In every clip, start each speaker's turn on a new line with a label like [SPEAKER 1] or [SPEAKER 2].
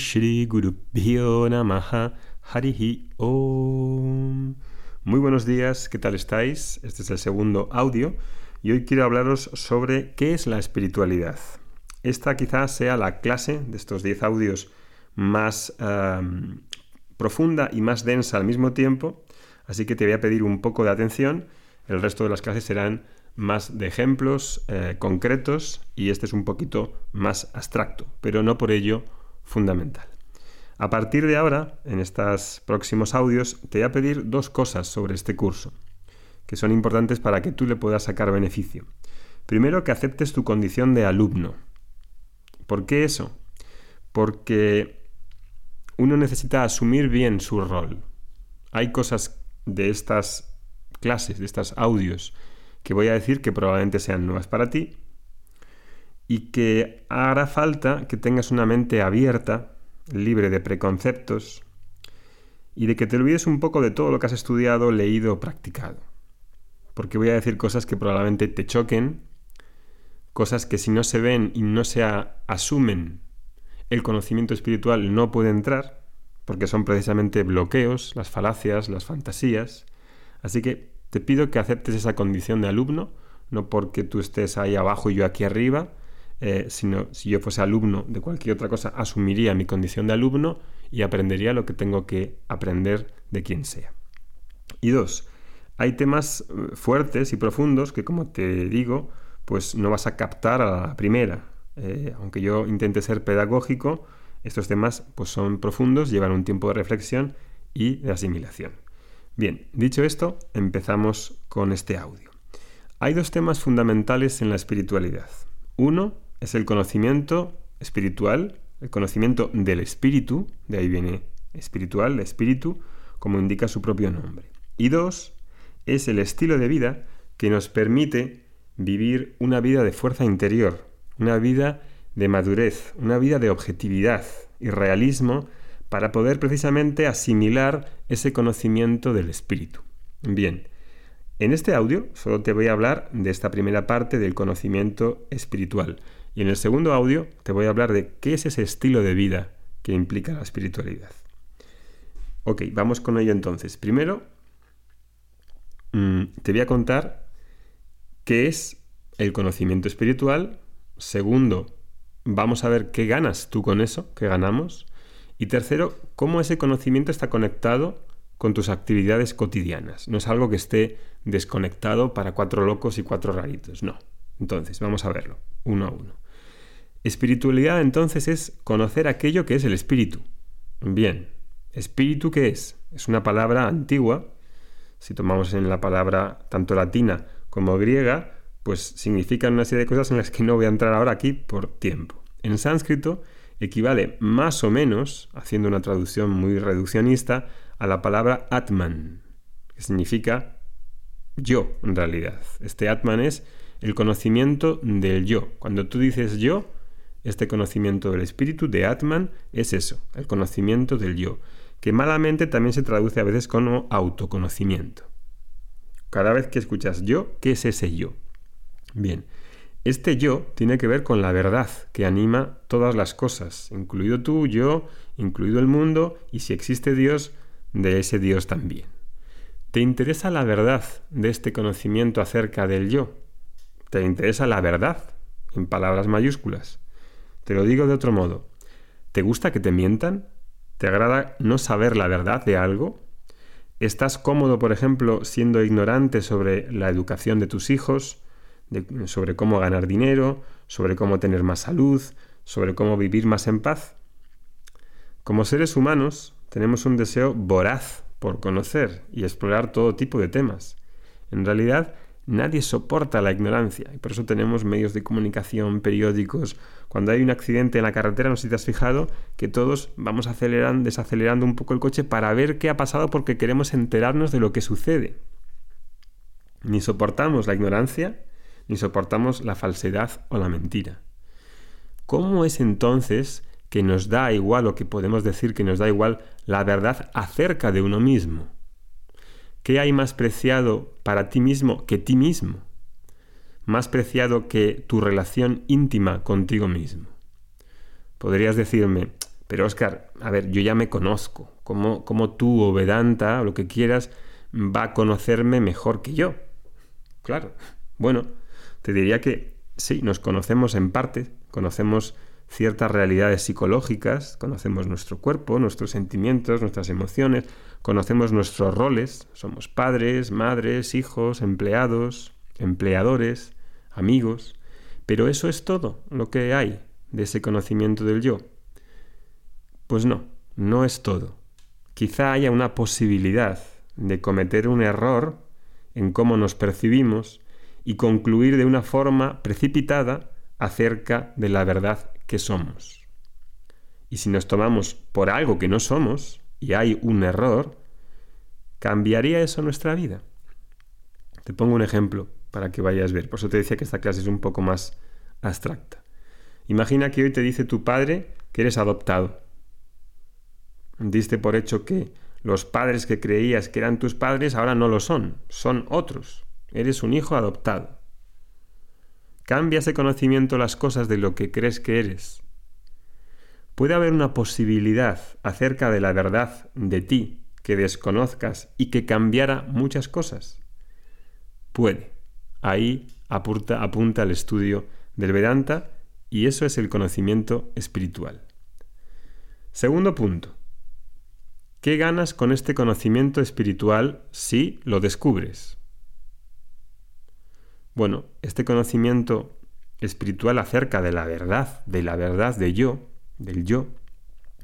[SPEAKER 1] Shri Namaha Harihi Om. Muy buenos días, ¿qué tal estáis? Este es el segundo audio y hoy quiero hablaros sobre qué es la espiritualidad. Esta quizás sea la clase de estos 10 audios más profunda y más densa al mismo tiempo, así que te voy a pedir un poco de atención. El resto de las clases serán más de ejemplos eh, concretos y este es un poquito más abstracto, pero no por ello fundamental. A partir de ahora, en estos próximos audios, te voy a pedir dos cosas sobre este curso, que son importantes para que tú le puedas sacar beneficio. Primero, que aceptes tu condición de alumno. ¿Por qué eso? Porque uno necesita asumir bien su rol. Hay cosas de estas clases, de estos audios, que voy a decir que probablemente sean nuevas para ti y que hará falta que tengas una mente abierta, libre de preconceptos y de que te olvides un poco de todo lo que has estudiado, leído o practicado. Porque voy a decir cosas que probablemente te choquen, cosas que si no se ven y no se asumen, el conocimiento espiritual no puede entrar, porque son precisamente bloqueos, las falacias, las fantasías. Así que te pido que aceptes esa condición de alumno, no porque tú estés ahí abajo y yo aquí arriba, eh, sino si yo fuese alumno de cualquier otra cosa, asumiría mi condición de alumno y aprendería lo que tengo que aprender de quien sea. Y dos, hay temas eh, fuertes y profundos que, como te digo, pues no vas a captar a la primera. Eh, aunque yo intente ser pedagógico, estos temas pues son profundos, llevan un tiempo de reflexión y de asimilación. Bien, dicho esto, empezamos con este audio. Hay dos temas fundamentales en la espiritualidad. Uno es el conocimiento espiritual, el conocimiento del espíritu, de ahí viene espiritual, espíritu, como indica su propio nombre. Y dos, es el estilo de vida que nos permite vivir una vida de fuerza interior, una vida de madurez, una vida de objetividad y realismo para poder precisamente asimilar ese conocimiento del espíritu. Bien, en este audio solo te voy a hablar de esta primera parte del conocimiento espiritual y en el segundo audio te voy a hablar de qué es ese estilo de vida que implica la espiritualidad. Ok, vamos con ello entonces. Primero, mm, te voy a contar qué es el conocimiento espiritual. Segundo, vamos a ver qué ganas tú con eso, qué ganamos. Y tercero, cómo ese conocimiento está conectado con tus actividades cotidianas. No es algo que esté desconectado para cuatro locos y cuatro raritos, no. Entonces, vamos a verlo, uno a uno. Espiritualidad entonces es conocer aquello que es el espíritu. Bien, ¿espíritu qué es? Es una palabra antigua. Si tomamos en la palabra tanto latina como griega, pues significan una serie de cosas en las que no voy a entrar ahora aquí por tiempo. En sánscrito equivale más o menos, haciendo una traducción muy reduccionista, a la palabra Atman, que significa yo en realidad. Este Atman es el conocimiento del yo. Cuando tú dices yo, este conocimiento del espíritu de Atman es eso, el conocimiento del yo, que malamente también se traduce a veces como autoconocimiento. Cada vez que escuchas yo, ¿qué es ese yo? Bien, este yo tiene que ver con la verdad que anima todas las cosas, incluido tú, yo, incluido el mundo y si existe Dios, de ese Dios también. ¿Te interesa la verdad de este conocimiento acerca del yo? ¿Te interesa la verdad? En palabras mayúsculas. Te lo digo de otro modo. ¿Te gusta que te mientan? ¿Te agrada no saber la verdad de algo? ¿Estás cómodo, por ejemplo, siendo ignorante sobre la educación de tus hijos? sobre cómo ganar dinero, sobre cómo tener más salud, sobre cómo vivir más en paz. Como seres humanos tenemos un deseo voraz por conocer y explorar todo tipo de temas. En realidad, nadie soporta la ignorancia y por eso tenemos medios de comunicación, periódicos. Cuando hay un accidente en la carretera, no sé si te has fijado que todos vamos acelerando, desacelerando un poco el coche para ver qué ha pasado porque queremos enterarnos de lo que sucede. Ni soportamos la ignorancia ni soportamos la falsedad o la mentira. ¿Cómo es entonces que nos da igual o que podemos decir que nos da igual la verdad acerca de uno mismo? ¿Qué hay más preciado para ti mismo que ti mismo? Más preciado que tu relación íntima contigo mismo. Podrías decirme, Pero Oscar, a ver, yo ya me conozco. ¿Cómo, cómo tú o Vedanta o lo que quieras va a conocerme mejor que yo? Claro. Bueno, te diría que sí, nos conocemos en parte, conocemos ciertas realidades psicológicas, conocemos nuestro cuerpo, nuestros sentimientos, nuestras emociones, conocemos nuestros roles, somos padres, madres, hijos, empleados, empleadores, amigos, pero eso es todo lo que hay de ese conocimiento del yo. Pues no, no es todo. Quizá haya una posibilidad de cometer un error en cómo nos percibimos y concluir de una forma precipitada acerca de la verdad que somos. Y si nos tomamos por algo que no somos y hay un error, ¿cambiaría eso nuestra vida? Te pongo un ejemplo para que vayas a ver. Por eso te decía que esta clase es un poco más abstracta. Imagina que hoy te dice tu padre que eres adoptado. Diste por hecho que los padres que creías que eran tus padres ahora no lo son, son otros. Eres un hijo adoptado. ¿Cambia ese conocimiento las cosas de lo que crees que eres? ¿Puede haber una posibilidad acerca de la verdad de ti que desconozcas y que cambiara muchas cosas? Puede. Ahí apunta, apunta el estudio del Vedanta y eso es el conocimiento espiritual. Segundo punto. ¿Qué ganas con este conocimiento espiritual si lo descubres? Bueno, este conocimiento espiritual acerca de la verdad, de la verdad de yo, del yo,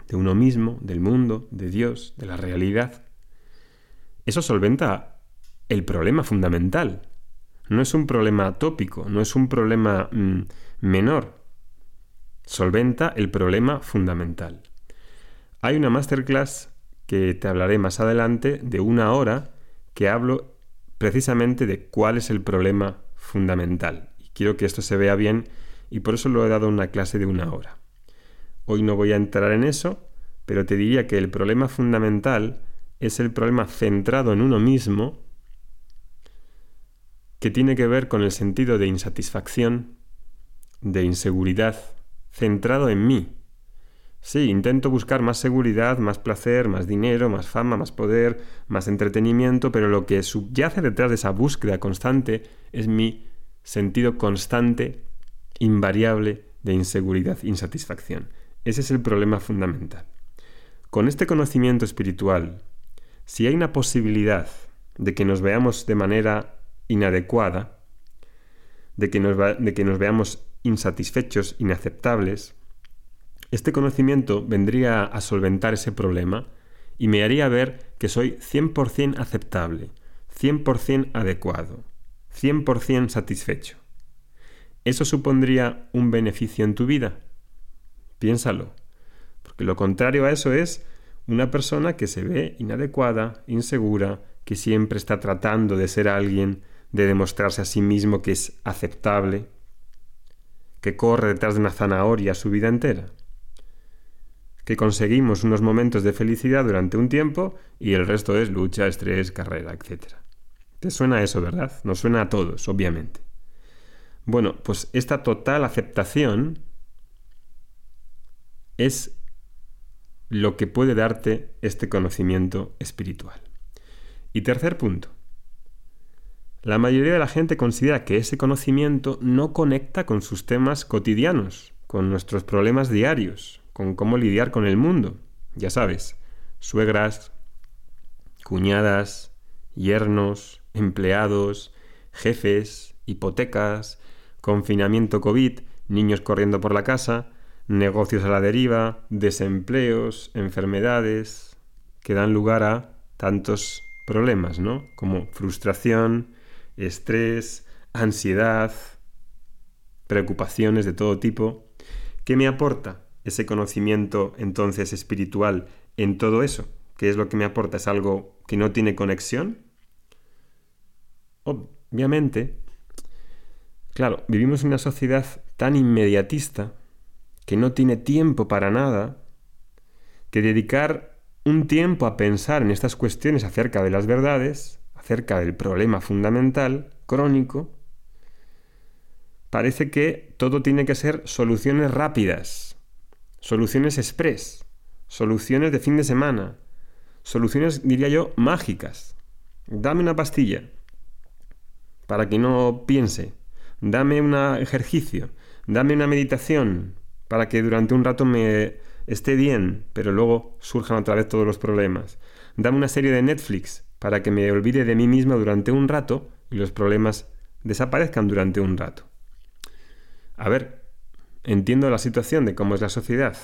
[SPEAKER 1] de uno mismo, del mundo, de Dios, de la realidad, eso solventa el problema fundamental. No es un problema tópico, no es un problema mm, menor. Solventa el problema fundamental. Hay una masterclass que te hablaré más adelante de una hora que hablo precisamente de cuál es el problema fundamental. Y quiero que esto se vea bien y por eso lo he dado una clase de una hora. Hoy no voy a entrar en eso, pero te diría que el problema fundamental es el problema centrado en uno mismo que tiene que ver con el sentido de insatisfacción, de inseguridad, centrado en mí. Sí, intento buscar más seguridad, más placer, más dinero, más fama, más poder, más entretenimiento, pero lo que subyace detrás de esa búsqueda constante es mi sentido constante, invariable de inseguridad, insatisfacción. Ese es el problema fundamental. Con este conocimiento espiritual, si hay una posibilidad de que nos veamos de manera inadecuada, de que nos, de que nos veamos insatisfechos, inaceptables, este conocimiento vendría a solventar ese problema y me haría ver que soy 100% aceptable, 100% adecuado, 100% satisfecho. ¿Eso supondría un beneficio en tu vida? Piénsalo, porque lo contrario a eso es una persona que se ve inadecuada, insegura, que siempre está tratando de ser alguien, de demostrarse a sí mismo que es aceptable, que corre detrás de una zanahoria su vida entera que conseguimos unos momentos de felicidad durante un tiempo y el resto es lucha, estrés, carrera, etc. ¿Te suena eso, verdad? Nos suena a todos, obviamente. Bueno, pues esta total aceptación es lo que puede darte este conocimiento espiritual. Y tercer punto. La mayoría de la gente considera que ese conocimiento no conecta con sus temas cotidianos, con nuestros problemas diarios, con cómo lidiar con el mundo. Ya sabes, suegras, cuñadas, yernos, empleados, jefes, hipotecas, confinamiento COVID, niños corriendo por la casa, negocios a la deriva, desempleos, enfermedades, que dan lugar a tantos problemas, ¿no? Como frustración, estrés, ansiedad, preocupaciones de todo tipo. ¿Qué me aporta? Ese conocimiento entonces espiritual en todo eso? ¿Qué es lo que me aporta? ¿Es algo que no tiene conexión? Obviamente, claro, vivimos en una sociedad tan inmediatista que no tiene tiempo para nada, que dedicar un tiempo a pensar en estas cuestiones acerca de las verdades, acerca del problema fundamental, crónico, parece que todo tiene que ser soluciones rápidas, soluciones express. soluciones de fin de semana, soluciones, diría yo, mágicas. Dame una pastilla para que no piense, dame un ejercicio, dame una meditación para que durante un rato me esté bien, pero luego surjan otra vez todos los problemas. Dame una serie de Netflix para que me olvide de mí misma durante un rato y los problemas desaparezcan durante un rato. A ver, entiendo la situación de cómo es la sociedad,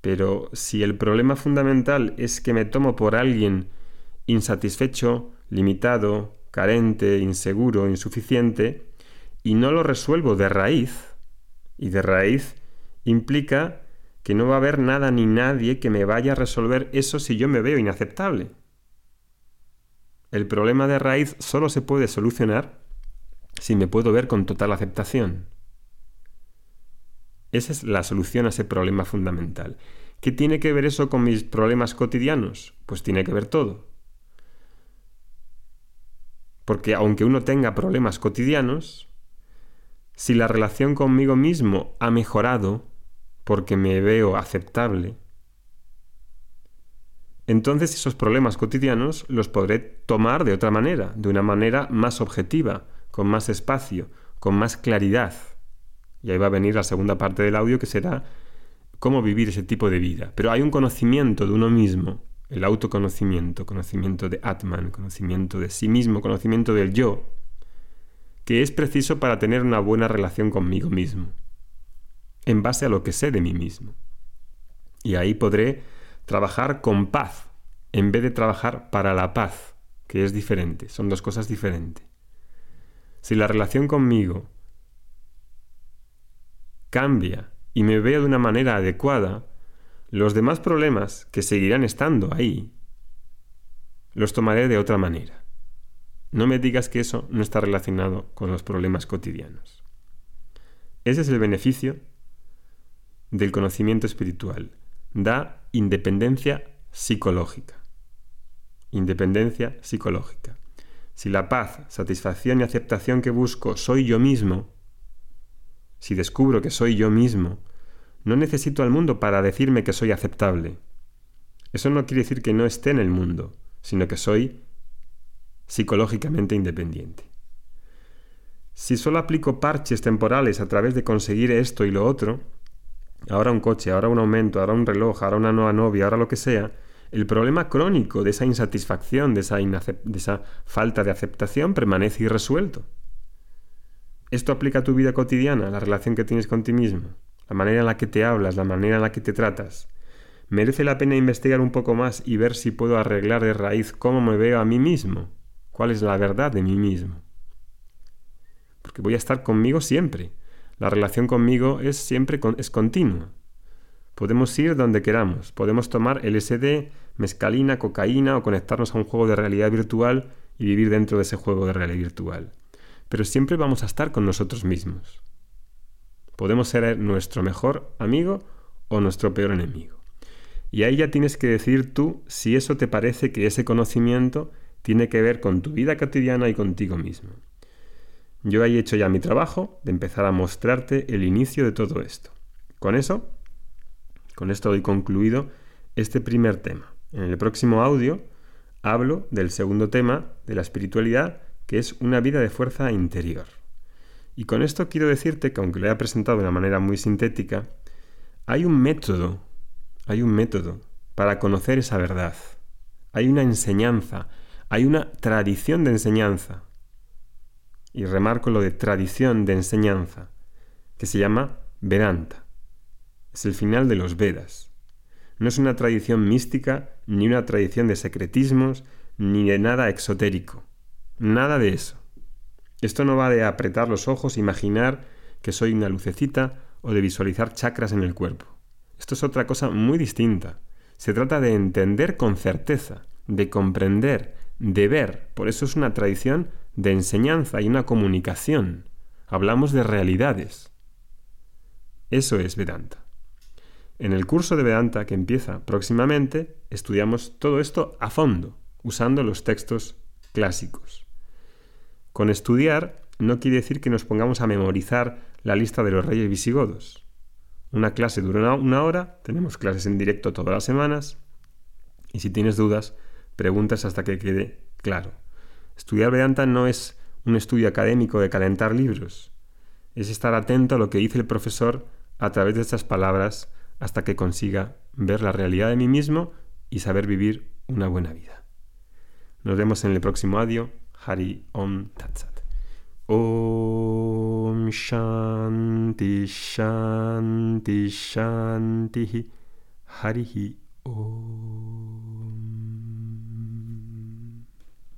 [SPEAKER 1] pero si el problema fundamental es que me tomo por alguien insatisfecho, limitado, carente, inseguro, insuficiente, y no lo resuelvo de raíz, y de raíz implica que no va a haber nada ni nadie que me vaya a resolver eso si yo me veo inaceptable. El problema de raíz solo se puede solucionar si me puedo ver con total aceptación. Esa es la solución a ese problema fundamental. ¿Qué tiene que ver eso con mis problemas cotidianos? Pues tiene que ver todo. Porque aunque uno tenga problemas cotidianos, si la relación conmigo mismo ha mejorado porque me veo aceptable, entonces esos problemas cotidianos los podré tomar de otra manera, de una manera más objetiva, con más espacio, con más claridad. Y ahí va a venir la segunda parte del audio que será cómo vivir ese tipo de vida. Pero hay un conocimiento de uno mismo, el autoconocimiento, conocimiento de Atman, conocimiento de sí mismo, conocimiento del yo, que es preciso para tener una buena relación conmigo mismo, en base a lo que sé de mí mismo. Y ahí podré trabajar con paz, en vez de trabajar para la paz, que es diferente, son dos cosas diferentes. Si la relación conmigo cambia y me veo de una manera adecuada, los demás problemas que seguirán estando ahí, los tomaré de otra manera. No me digas que eso no está relacionado con los problemas cotidianos. Ese es el beneficio del conocimiento espiritual. Da independencia psicológica. Independencia psicológica. Si la paz, satisfacción y aceptación que busco soy yo mismo, si descubro que soy yo mismo, no necesito al mundo para decirme que soy aceptable. Eso no quiere decir que no esté en el mundo, sino que soy psicológicamente independiente. Si solo aplico parches temporales a través de conseguir esto y lo otro, ahora un coche, ahora un aumento, ahora un reloj, ahora una nueva novia, ahora lo que sea, el problema crónico de esa insatisfacción, de esa, de esa falta de aceptación permanece irresuelto. Esto aplica a tu vida cotidiana, la relación que tienes con ti mismo, la manera en la que te hablas, la manera en la que te tratas. Merece la pena investigar un poco más y ver si puedo arreglar de raíz cómo me veo a mí mismo, cuál es la verdad de mí mismo. Porque voy a estar conmigo siempre. La relación conmigo es siempre es continua. Podemos ir donde queramos, podemos tomar LSD, mescalina, cocaína o conectarnos a un juego de realidad virtual y vivir dentro de ese juego de realidad virtual pero siempre vamos a estar con nosotros mismos. Podemos ser nuestro mejor amigo o nuestro peor enemigo. Y ahí ya tienes que decir tú si eso te parece que ese conocimiento tiene que ver con tu vida cotidiana y contigo mismo. Yo he hecho ya mi trabajo de empezar a mostrarte el inicio de todo esto. Con eso, con esto doy concluido este primer tema. En el próximo audio hablo del segundo tema de la espiritualidad que es una vida de fuerza interior. Y con esto quiero decirte que aunque lo haya presentado de una manera muy sintética, hay un método, hay un método para conocer esa verdad. Hay una enseñanza, hay una tradición de enseñanza. Y remarco lo de tradición de enseñanza, que se llama Vedanta. Es el final de los Vedas. No es una tradición mística, ni una tradición de secretismos, ni de nada exotérico. Nada de eso. Esto no va de apretar los ojos, imaginar que soy una lucecita o de visualizar chakras en el cuerpo. Esto es otra cosa muy distinta. Se trata de entender con certeza, de comprender, de ver. Por eso es una tradición de enseñanza y una comunicación. Hablamos de realidades. Eso es Vedanta. En el curso de Vedanta que empieza próximamente, estudiamos todo esto a fondo, usando los textos clásicos. Con estudiar no quiere decir que nos pongamos a memorizar la lista de los reyes visigodos. Una clase dura una hora, tenemos clases en directo todas las semanas y si tienes dudas, preguntas hasta que quede claro. Estudiar Vedanta no es un estudio académico de calentar libros, es estar atento a lo que dice el profesor a través de estas palabras hasta que consiga ver la realidad de mí mismo y saber vivir una buena vida. Nos vemos en el próximo audio. Hari Om Tatsat. Om Shanti Shanti Shanti Harihi Om.